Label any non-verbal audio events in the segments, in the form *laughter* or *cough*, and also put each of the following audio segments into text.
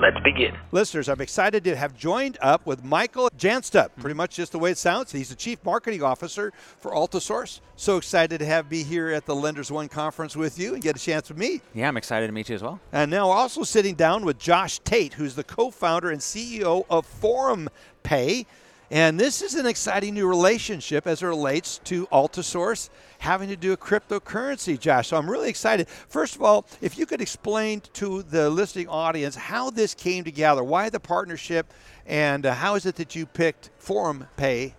Let's begin. Listeners, I'm excited to have joined up with Michael Jansta. Mm-hmm. Pretty much just the way it sounds. He's the Chief Marketing Officer for Altisource. So excited to have me here at the Lenders One conference with you and get a chance to meet. Yeah, I'm excited to meet you as well. And now also sitting down with Josh Tate, who's the co-founder and CEO of Forum Pay. And this is an exciting new relationship as it relates to Altisource having to do a cryptocurrency, Josh. So I'm really excited. First of all, if you could explain to the listening audience how this came together, why the partnership, and uh, how is it that you picked Forum Pay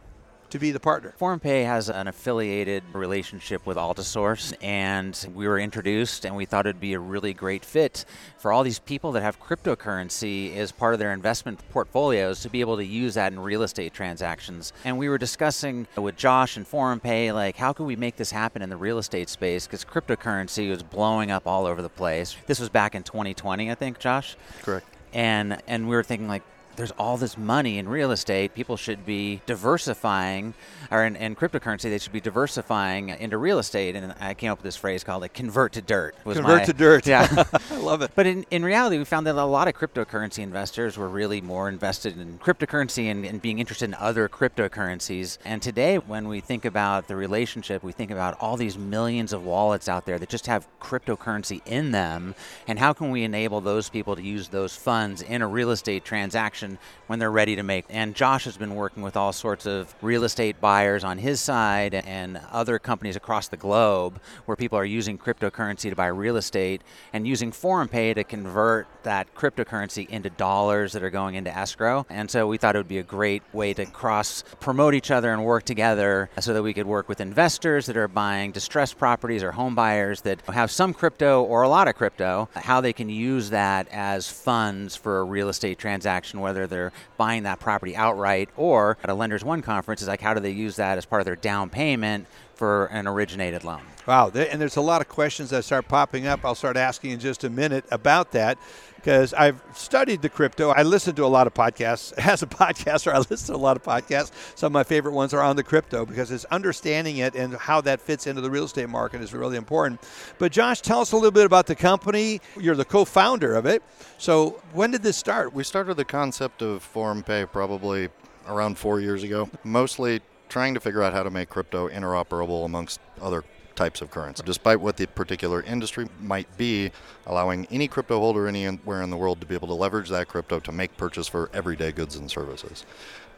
to be the partner? ForumPay has an affiliated relationship with Altisource, and we were introduced, and we thought it'd be a really great fit for all these people that have cryptocurrency as part of their investment portfolios to be able to use that in real estate transactions. And we were discussing with Josh and ForumPay, like, how could we make this happen in the real estate space? Because cryptocurrency was blowing up all over the place. This was back in 2020, I think, Josh. Correct. And and we were thinking like there's all this money in real estate. People should be diversifying, or in, in, cryptocurrency, they should be diversifying into real estate. And I came up with this phrase called like convert to dirt. convert my, to dirt. Yeah. *laughs* I love it. But in, in reality, we found that a lot of cryptocurrency investors were really more invested in cryptocurrency and, and being interested in other cryptocurrencies. And today, when we think about the relationship, we think about all these millions of wallets out there that just have cryptocurrency in them. And how can we enable those people to use those funds in a real estate transaction when they're ready to make. And Josh has been working with all sorts of real estate buyers on his side and other companies across the globe where people are using cryptocurrency to buy real estate and using foreign ForumPay to convert that cryptocurrency into dollars that are going into escrow. And so we thought it would be a great way to cross promote each other and work together so that we could work with investors that are buying distressed properties or home buyers that have some crypto or a lot of crypto, how they can use that as funds for a real estate transaction, whether they're buying that property outright or at a Lenders One conference is like how do they use that as part of their down payment for an originated loan. Wow, and there's a lot of questions that start popping up. I'll start asking in just a minute about that because I've studied the crypto. I listen to a lot of podcasts. *laughs* As a podcaster, I listen to a lot of podcasts. Some of my favorite ones are on the crypto because it's understanding it and how that fits into the real estate market is really important. But Josh, tell us a little bit about the company. You're the co-founder of it. So when did this start? We started the concept of Forum Pay probably around four years ago, mostly trying to figure out how to make crypto interoperable amongst other types of currency. Despite what the particular industry might be, allowing any crypto holder anywhere in the world to be able to leverage that crypto to make purchase for everyday goods and services.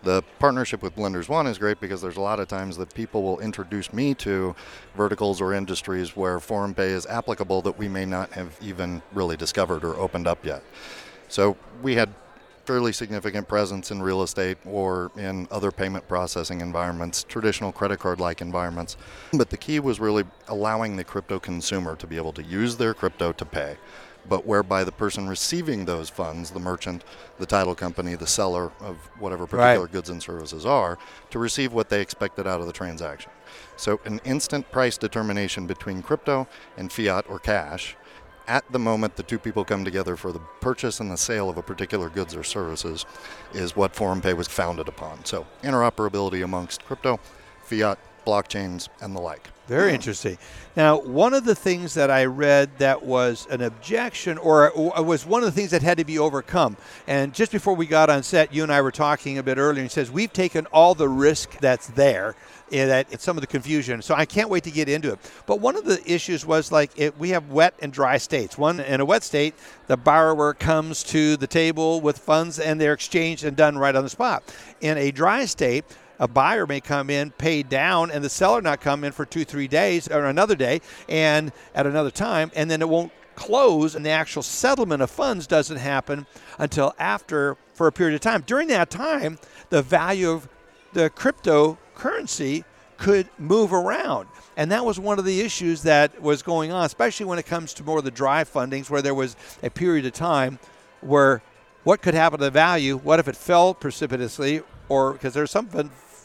The partnership with Lenders One is great because there's a lot of times that people will introduce me to verticals or industries where Forum Pay is applicable that we may not have even really discovered or opened up yet. So we had fairly significant presence in real estate or in other payment processing environments, traditional credit card like environments. But the key was really allowing the crypto consumer to be able to use their crypto to pay, but whereby the person receiving those funds, the merchant, the title company, the seller of whatever particular Right. goods and services are, to receive what they expected out of the transaction. So, an instant price determination between crypto and fiat or cash at the moment the two people come together for the purchase and the sale of a particular goods or services is what ForumPay was founded upon. So interoperability amongst crypto, fiat, blockchains, and the like. Very hmm. interesting. Now, one of the things that I read that was an objection, or was one of the things that had to be overcome, and just before we got on set, you and I were talking a bit earlier, and he says we've taken all the risk that's there, and that some of the confusion. So I can't wait to get into it. But one of the issues was like it, we have wet and dry states. One in a wet state, the borrower comes to the table with funds, and they're exchanged and done right on the spot. In a dry state, a buyer may come in, pay down, and the seller not come in for two, three days or another day and at another time, and then it won't close and the actual settlement of funds doesn't happen until after for a period of time. During that time, the value of the cryptocurrency could move around. And that was one of the issues that was going on, especially when it comes to more of the dry fundings where there was a period of time where what could happen to the value? What if it fell precipitously? Or because there's some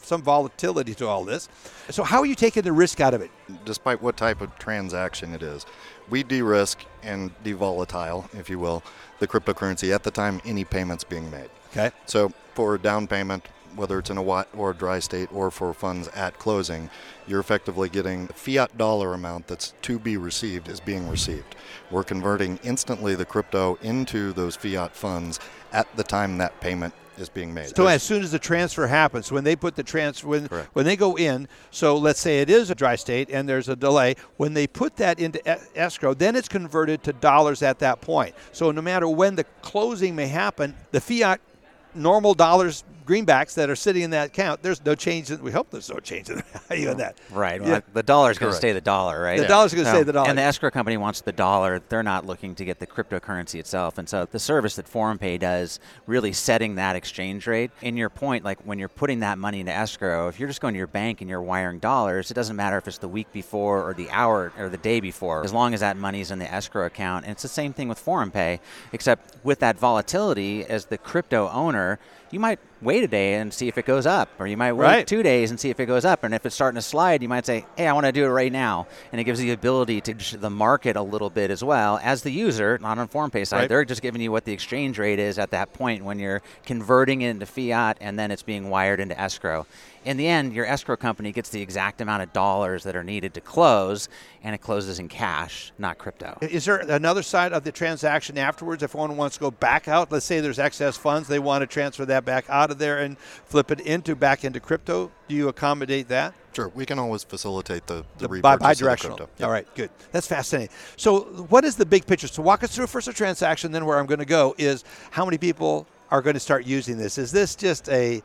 some volatility to all this. So how are you taking the risk out of it? Despite what type of transaction it is, we de-risk and de-volatile, if you will, the cryptocurrency at the time any payments being made. Okay. So for a down payment, whether it's in a wet or a dry state or for funds at closing, you're effectively getting the fiat dollar amount that's to be received is being received. We're converting instantly the crypto into those fiat funds at the time that payment is being made. So There's- as soon as the transfer happens, when they put the transfer, when, Correct. when they go in, so let's say it is a dry state and there's a delay, when they put that into escrow, then it's converted to dollars at that point. So no matter when the closing may happen, the fiat normal dollars greenbacks that are sitting in that account, there's no change. In, we hope there's no change in the value of that. Right. Yeah. Well, the dollar's going to stay the dollar, right? The dollar's gonna So- stay the dollar. And the escrow company wants the dollar. They're not looking to get the cryptocurrency itself. And so the service that ForumPay does, really setting that exchange rate. In your point, like when you're putting that money into escrow, if you're just going to your bank and you're wiring dollars, it doesn't matter if it's the week before or the hour or the day before, as long as that money's in the escrow account. And it's the same thing with ForumPay, except with that volatility, as the crypto owner, you might wait a day and see if it goes up, or you might wait Right. two days and see if it goes up. And if it's starting to slide, you might say, "Hey, I want to do it right now," and it gives you the ability to the market a little bit as well as the user, not on ForumPay side. Right. They're just giving you what the exchange rate is at that point when you're converting it into fiat and then it's being wired into escrow. In the end, your escrow company gets the exact amount of dollars that are needed to close, and it closes in cash, not crypto. Is there another side of the transaction afterwards? If one wants to go back out, let's say there's excess funds, they want to transfer that back out of there and flip it into back into crypto. Do you accommodate that? Sure, we can always facilitate the, the, bi- repurchase of the bi-directional. crypto. Yep. All right, good. That's fascinating. So, what is the big picture? So, walk us through first the transaction, then where I'm going to go is how many people are going to start using this? Is this just a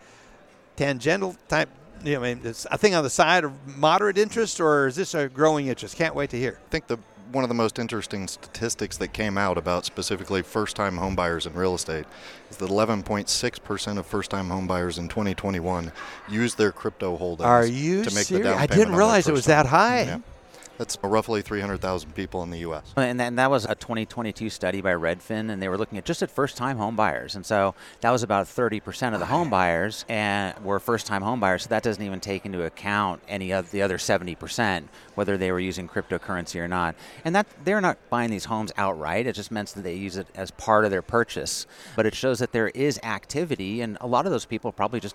tangential type? You know, I mean, it's a thing on the side of moderate interest, or is this a growing interest? Can't wait to hear. I think the one of the most interesting statistics that came out about specifically first-time homebuyers in real estate is that 11.6% of first-time homebuyers in 2021 used their crypto holdings Are you to make serious? the down I didn't realize it was that high. Yeah. That's roughly 300,000 people in the U.S. And that, and that was a 2022 study by Redfin, and they were looking at just at first-time home buyers, and so that was about 30% of the home buyers and were first-time home buyers. So that doesn't even take into account any of the other 70%, whether they were using cryptocurrency or not. And that they're not buying these homes outright; it just means that they use it as part of their purchase. But it shows that there is activity, and a lot of those people probably just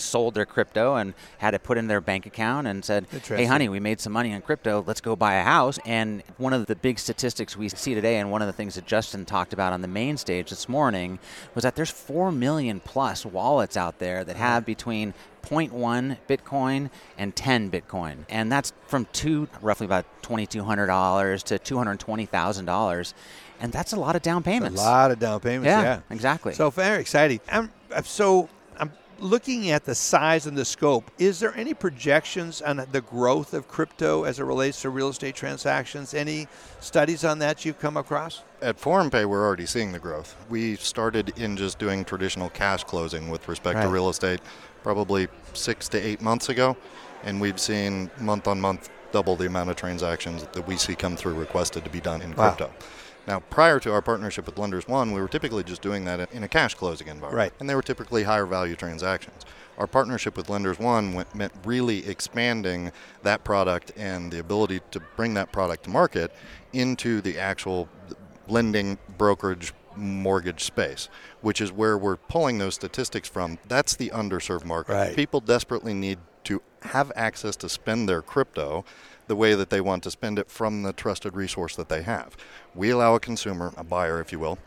sold their crypto and had it put in their bank account and said, "Hey, honey, we made some money on crypto. Let's go buy a house." And one of the big statistics we see today, and one of the things that Justin talked about on the main stage this morning, was that there's four million plus wallets out there that have uh-huh. between 0.1 Bitcoin and 10 Bitcoin, and that's from two, roughly about $2,200 to $220,000, and that's a lot of down payments. A lot of down payments. Yeah, Yeah, exactly. So very exciting. I'm, I'm so looking at the size and the scope. Is there any projections on the growth of crypto as it relates to real estate transactions? Any studies on that you've come across? At ForumPay, we're already seeing the growth. We started in just doing traditional cash closing with respect to real estate probably six to eight months ago, and we've seen month on month double the amount of transactions that we see come through requested to be done in Wow. crypto. Now, prior to our partnership with Lenders One, we were typically just doing that in a cash closing environment, Right. and they were typically higher value transactions. Our partnership with Lenders One went, meant really expanding that product and the ability to bring that product to market into the actual lending brokerage mortgage space, which is where we're pulling those statistics from. That's the underserved market. Right. People desperately need to have access to spend their crypto the way that they want to spend it from the trusted resource that they have. We allow a consumer, a buyer, if you will,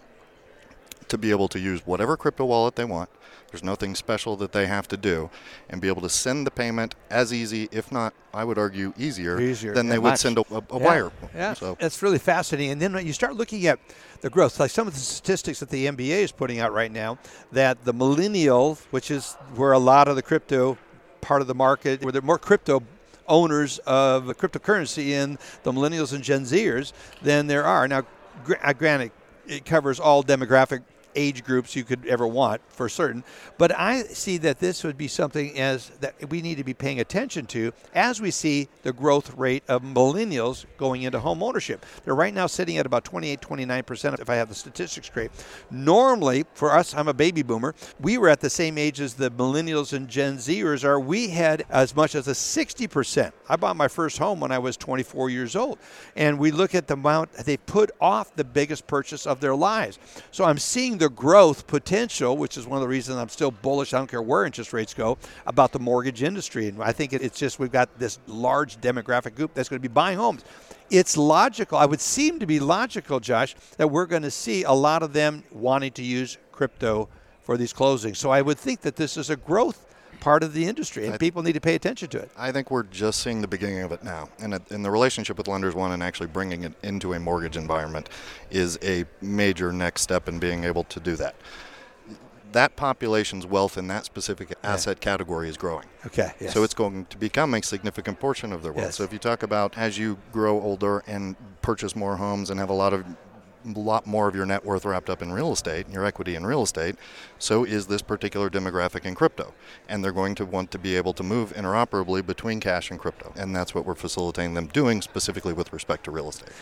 to be able to use whatever crypto wallet they want. There's nothing special that they have to do, and be able to send the payment as easy, if not, I would argue, easier, Easier, than they would send a, a, a Yeah, wire. Yeah, So that's really fascinating. And then when you start looking at the growth, like some of the statistics that the MBA is putting out right now, that the millennial, which is where a lot of the crypto part of the market, where there are more crypto owners of cryptocurrency in the millennials and Gen Zers than there are. Now, uh, granted, it covers all demographic age groups you could ever want for certain. But I see that this would be something as that we need to be paying attention to as we see the growth rate of millennials going into home ownership. They're right now sitting at about 28, 29% if I have the statistics straight. Normally, for us, I'm a baby boomer, we were at the same age as the millennials and Gen Zers are. We had as much as a 60%. I bought my first home when I was 24 years old. And we look at the amount they put off the biggest purchase of their lives. So I'm seeing the growth potential, which is one of the reasons I'm still bullish. I don't care where interest rates go about the mortgage industry. And I think it's just we've got this large demographic group that's going to be buying homes. It's logical. I would seem to be logical, Josh, that we're going to see a lot of them wanting to use crypto for these closings. So I would think that this is a growth part of the industry, and people need to pay attention to it. I think we're just seeing the beginning of it now. And in the relationship with Lenders One and actually bringing it into a mortgage environment is a major next step in being able to do that that population's wealth in that specific asset category is growing. Okay. Yes. So it's going to become a significant portion of their wealth. Yes. So if you talk about as you grow older and purchase more homes and have a lot of lot more of your net worth wrapped up in real estate, your equity in real estate, so is this particular demographic in crypto. And they're going to want to be able to move interoperably between cash and crypto. And that's what we're facilitating them doing specifically with respect to real estate.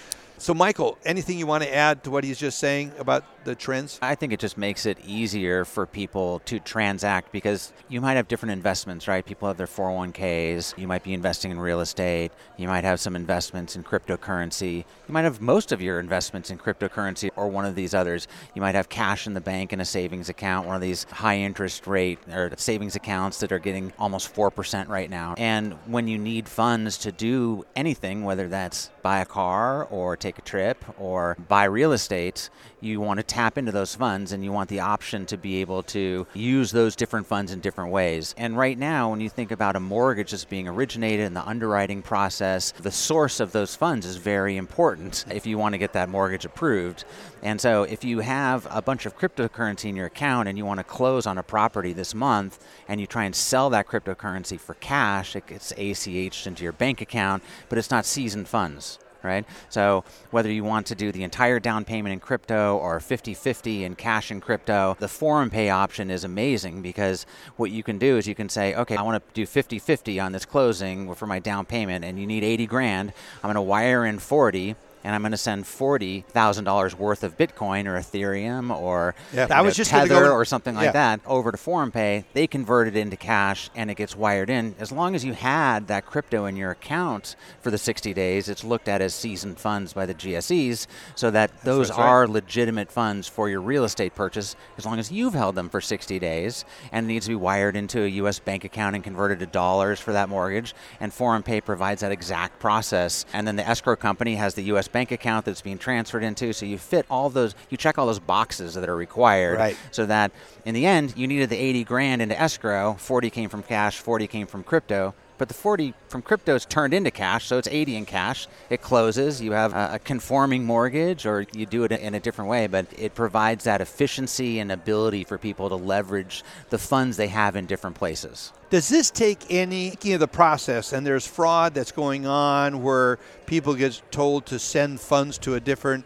So, Michael, anything you want to add to what he's just saying about the trends? I think it just makes it easier for people to transact because you might have different investments, right? People have their 401ks. You might be investing in real estate. You might have some investments in cryptocurrency. You might have most of your investments in cryptocurrency or one of these others. You might have cash in the bank in a savings account, one of these high interest rate or savings accounts that are getting almost 4% right now. And when you need funds to do anything, whether that's buy a car or take a trip or buy real estate, you want to tap into those funds and you want the option to be able to use those different funds in different ways. And right now, when you think about a mortgage that's being originated in the underwriting process, the source of those funds is very important if you want to get that mortgage approved. And so, if you have a bunch of cryptocurrency in your account and you want to close on a property this month and you try and sell that cryptocurrency for cash, it gets ACH'd into your bank account, but it's not seasoned funds right? So whether you want to do the entire down payment in crypto or 50-50 in cash and crypto, the forum pay option is amazing because what you can do is you can say, okay, I want to do 50-50 on this closing for my down payment and you need 80 grand. I'm going to wire in 40 and I'm going to send forty thousand dollars worth of Bitcoin or Ethereum or yeah, I was just Tether go, or something like that over to ForumPay. They convert it into cash and it gets wired in. As long as you had that crypto in your account for the 60 days, it's looked at as seasoned funds by the GSEs, so that That's those are legitimate funds for your real estate purchase. As long as you've held them for 60 days and it needs to be wired into a U.S. bank account and converted to dollars for that mortgage, and ForumPay provides that exact process, and then the escrow company has the U.S bank account that's being transferred into. So you fit all those, you check all those boxes that are required, right. so that in the end you needed the 80 grand into escrow. 40 came from cash, 40 came from crypto but the 40 from crypto is turned into cash, so it's 80 in cash. It closes. You have a, conforming mortgage, or you do it in a different way, but it provides that efficiency and ability for people to leverage the funds they have in different places. Does this take any of the process? And there's fraud that's going on where people get told to send funds to a different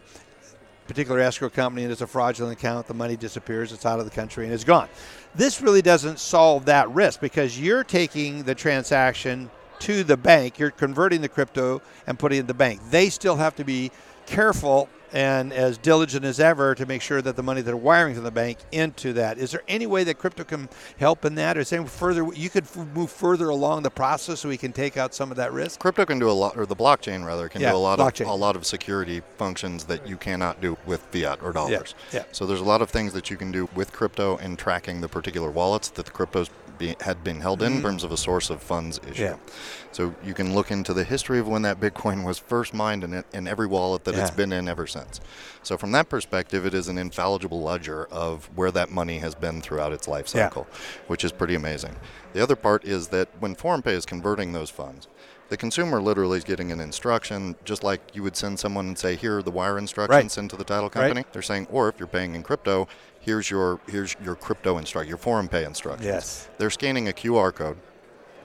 particular escrow company and it's a fraudulent account, the money disappears, it's out of the country, and it's gone. This really doesn't solve that risk because you're taking the transaction to the bank, you're converting the crypto and putting it in the bank. They still have to be careful and as diligent as ever to make sure that the money that are wiring to the bank into that. Is there any way that crypto can help in that, or is there further you could move further along the process so we can take out some of that risk? Crypto can do a lot, or the blockchain rather can yeah, do a lot blockchain. of a lot of security functions that you cannot do with fiat or dollars. Yeah, yeah. So there's a lot of things that you can do with crypto and tracking the particular wallets that the cryptos be, had been held in, mm-hmm. terms of a source of funds issue. Yeah. So you can look into the history of when that Bitcoin was first mined in, it, in every wallet that yeah. it's been in ever since. So from that perspective, it is an infallible ledger of where that money has been throughout its life cycle, yeah. which is pretty amazing. The other part is that when ForumPay is converting those funds, the consumer literally is getting an instruction, just like you would send someone and say, "Here are the wire instructions right. into the title company." Right. They're saying, or if you're paying in crypto, here's your here's your crypto instruction, your ForumPay instructions. Yes. They're scanning a QR code.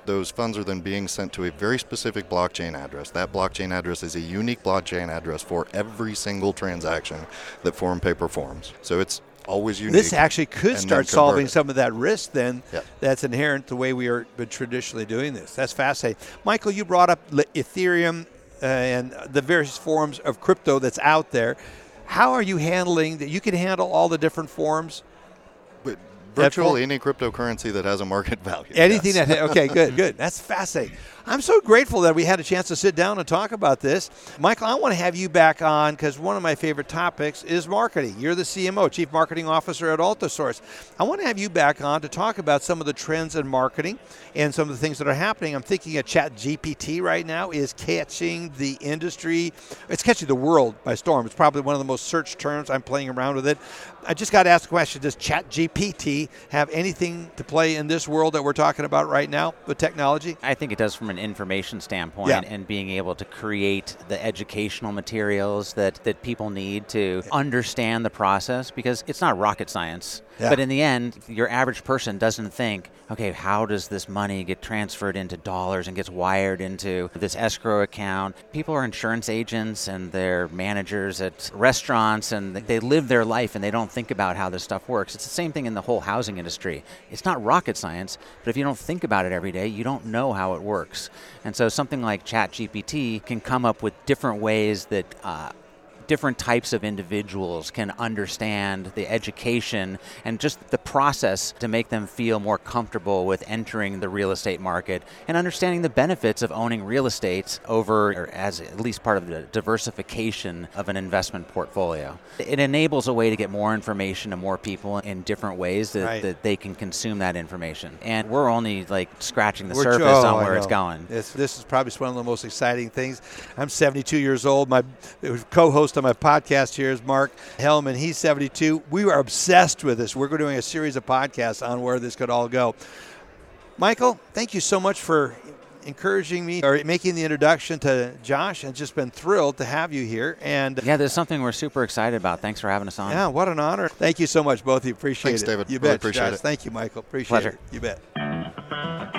Those funds are then being sent to a very specific blockchain address. That blockchain address is a unique blockchain address for every single transaction that ForumPay performs. So it's always unique. This actually could start solving it. some of that risk then that's inherent the way we are been traditionally doing this. That's fascinating. Michael, you brought up Ethereum uh, and the various forms of crypto that's out there. How are you handling that? You can handle all the different forms. But virtually any cryptocurrency that has a market value. Anything yes. that okay, good, *laughs* good. That's fascinating. I'm so grateful that we had a chance to sit down and talk about this. Michael, I want to have you back on because one of my favorite topics is marketing. You're the CMO, Chief Marketing Officer at Altisource. I want to have you back on to talk about some of the trends in marketing and some of the things that are happening. I'm thinking of Chat GPT right now is catching the industry, it's catching the world by storm. It's probably one of the most searched terms. I'm playing around with it. I just got to ask the question Does Chat GPT have anything to play in this world that we're talking about right now with technology? I think it does from an information standpoint Yeah. and being able to create the educational materials that, that people need to understand the process because it's not rocket science. Yeah. But in the end, your average person doesn't think, okay, how does this money get transferred into dollars and gets wired into this escrow account? People are insurance agents and they're managers at restaurants and they live their life and they don't think about how this stuff works. It's the same thing in the whole housing industry. It's not rocket science, but if you don't think about it every day, you don't know how it works. And so something like ChatGPT can come up with different ways that uh, different types of individuals can understand the education and just the process to make them feel more comfortable with entering the real estate market and understanding the benefits of owning real estate over or as at least part of the diversification of an investment portfolio. It enables a way to get more information to more people in different ways that, Right. that they can consume that information. And we're only like scratching the We're surface jo- oh, on where it's going. This, this is probably one of the most exciting things. I'm 72 years old. My co-host on my podcast here is Mark Hellman. He's 72. We are obsessed with this. We're doing a series of podcasts on where this could all go. Michael, thank you so much for encouraging me or making the introduction to Josh. I've just been thrilled to have you here. And Yeah, there's something we're super excited about. Thanks for having us on. yeah, what an honor. Thank you so much, both of you. Appreciate Thanks, it. David. You Really bet. appreciate Josh. it. Thank you, Michael. Appreciate Pleasure. it. You bet.